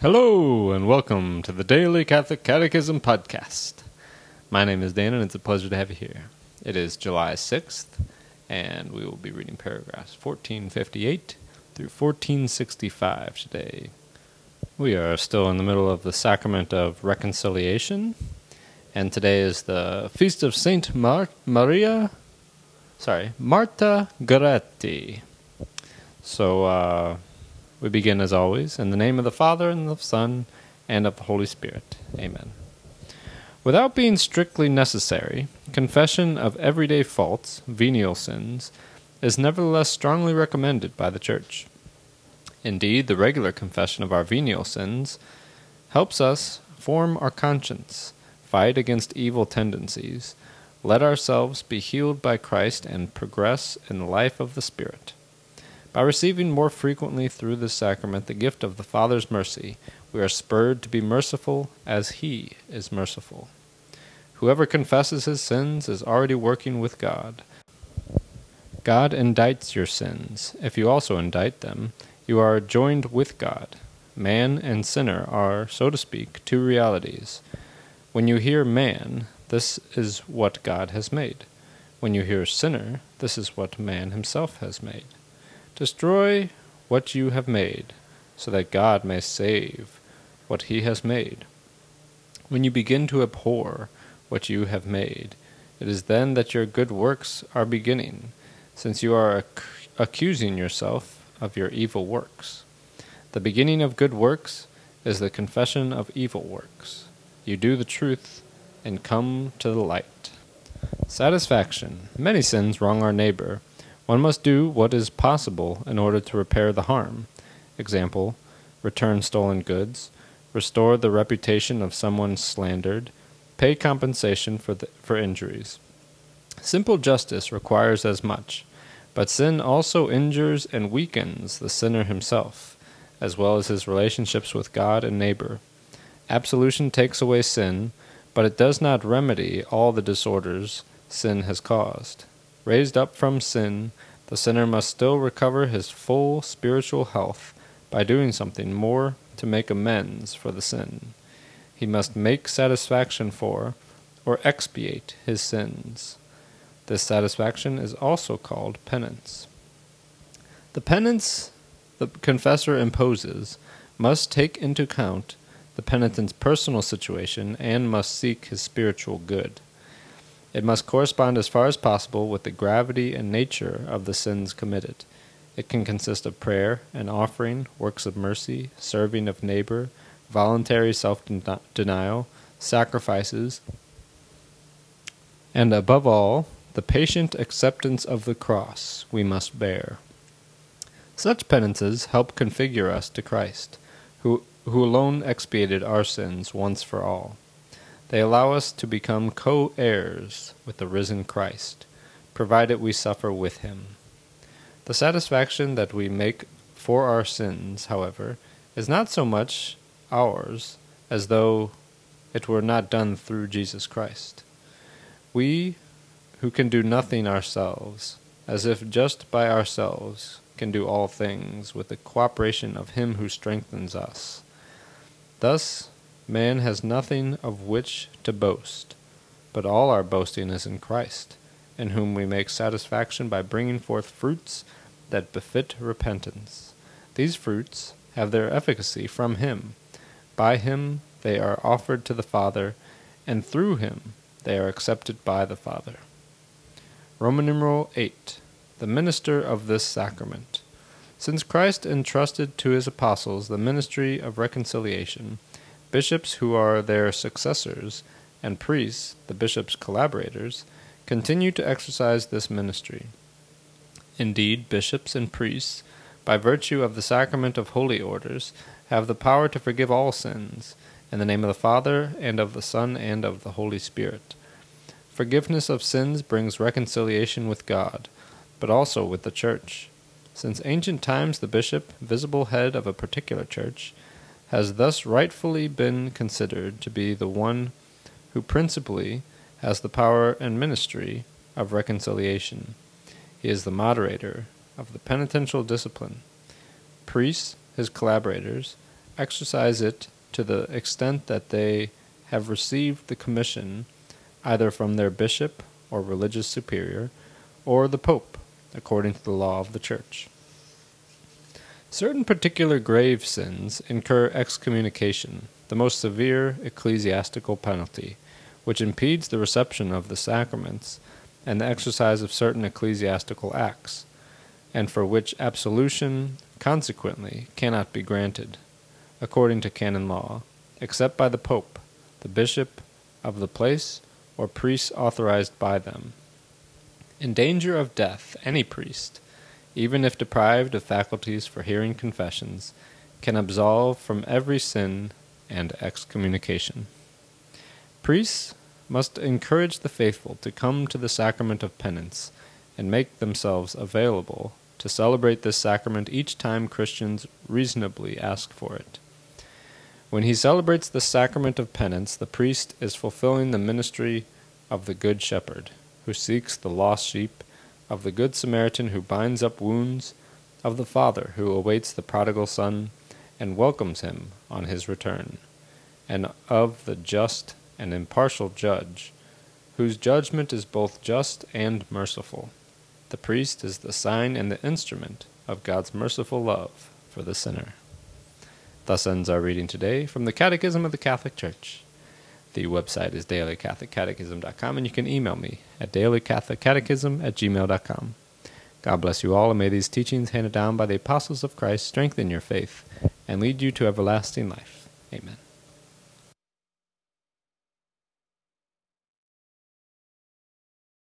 Hello, and welcome to the Daily Catholic Catechism Podcast. My name is Dan, and it's a pleasure to have you here. It is July 6th, and we will be reading paragraphs 1458 through 1465 today. We are still in the middle of the sacrament of reconciliation, and today is the feast of Saint Mar- Maria, sorry, Marta Goretti. So, uh, we begin as always in the name of the Father, and of the Son, and of the Holy Spirit. Amen. Without being strictly necessary, confession of everyday faults, venial sins, is nevertheless strongly recommended by the Church. Indeed, the regular confession of our venial sins helps us form our conscience, fight against evil tendencies, let ourselves be healed by Christ, and progress in the life of the Spirit. By receiving more frequently through this sacrament the gift of the Father's mercy, we are spurred to be merciful as He is merciful. Whoever confesses his sins is already working with God. God indicts your sins. If you also indict them, you are joined with God. Man and sinner are, so to speak, two realities. When you hear man, this is what God has made. When you hear sinner, this is what man himself has made. Destroy what you have made, so that God may save what he has made. When you begin to abhor what you have made, it is then that your good works are beginning, since you are ac- accusing yourself of your evil works. The beginning of good works is the confession of evil works. You do the truth and come to the light. Satisfaction. Many sins wrong our neighbor one must do what is possible in order to repair the harm. Example, return stolen goods, restore the reputation of someone slandered, pay compensation for, the, for injuries. Simple justice requires as much, but sin also injures and weakens the sinner himself, as well as his relationships with God and neighbor. Absolution takes away sin, but it does not remedy all the disorders sin has caused. Raised up from sin, the sinner must still recover his full spiritual health by doing something more to make amends for the sin. He must make satisfaction for, or expiate, his sins. This satisfaction is also called penance. The penance the confessor imposes must take into account the penitent's personal situation and must seek his spiritual good. It must correspond as far as possible with the gravity and nature of the sins committed. It can consist of prayer and offering, works of mercy, serving of neighbor, voluntary self denial, sacrifices, and above all, the patient acceptance of the cross we must bear. Such penances help configure us to Christ, who, who alone expiated our sins once for all. They allow us to become co heirs with the risen Christ, provided we suffer with him. The satisfaction that we make for our sins, however, is not so much ours as though it were not done through Jesus Christ. We, who can do nothing ourselves, as if just by ourselves, can do all things with the cooperation of Him who strengthens us. Thus, Man has nothing of which to boast, but all our boasting is in Christ, in whom we make satisfaction by bringing forth fruits that befit repentance. These fruits have their efficacy from Him. By Him they are offered to the Father, and through Him they are accepted by the Father. Roman numeral 8. The minister of this sacrament. Since Christ entrusted to his apostles the ministry of reconciliation, Bishops who are their successors, and priests, the bishop's collaborators, continue to exercise this ministry. Indeed, bishops and priests, by virtue of the sacrament of holy orders, have the power to forgive all sins, in the name of the Father, and of the Son, and of the Holy Spirit. Forgiveness of sins brings reconciliation with God, but also with the Church. Since ancient times, the bishop, visible head of a particular church, has thus rightfully been considered to be the one who principally has the power and ministry of reconciliation. He is the moderator of the penitential discipline. Priests, his collaborators, exercise it to the extent that they have received the commission either from their bishop or religious superior, or the pope, according to the law of the church. Certain particular grave sins incur excommunication, the most severe ecclesiastical penalty, which impedes the reception of the sacraments and the exercise of certain ecclesiastical acts, and for which absolution, consequently, cannot be granted, according to canon law, except by the Pope, the bishop of the place, or priests authorized by them. In danger of death, any priest, even if deprived of faculties for hearing confessions, can absolve from every sin and excommunication. Priests must encourage the faithful to come to the sacrament of penance and make themselves available to celebrate this sacrament each time Christians reasonably ask for it. When he celebrates the sacrament of penance, the priest is fulfilling the ministry of the Good Shepherd, who seeks the lost sheep, of the Good Samaritan who binds up wounds, of the Father who awaits the prodigal Son and welcomes him on his return, and of the just and impartial Judge, whose judgment is both just and merciful. The priest is the sign and the instrument of God's merciful love for the sinner. Thus ends our reading today from the Catechism of the Catholic Church. The website is dailycatholiccatechism.com, and you can email me at dailycatholiccatechism at gmail.com. God bless you all, and may these teachings handed down by the apostles of Christ strengthen your faith and lead you to everlasting life. Amen.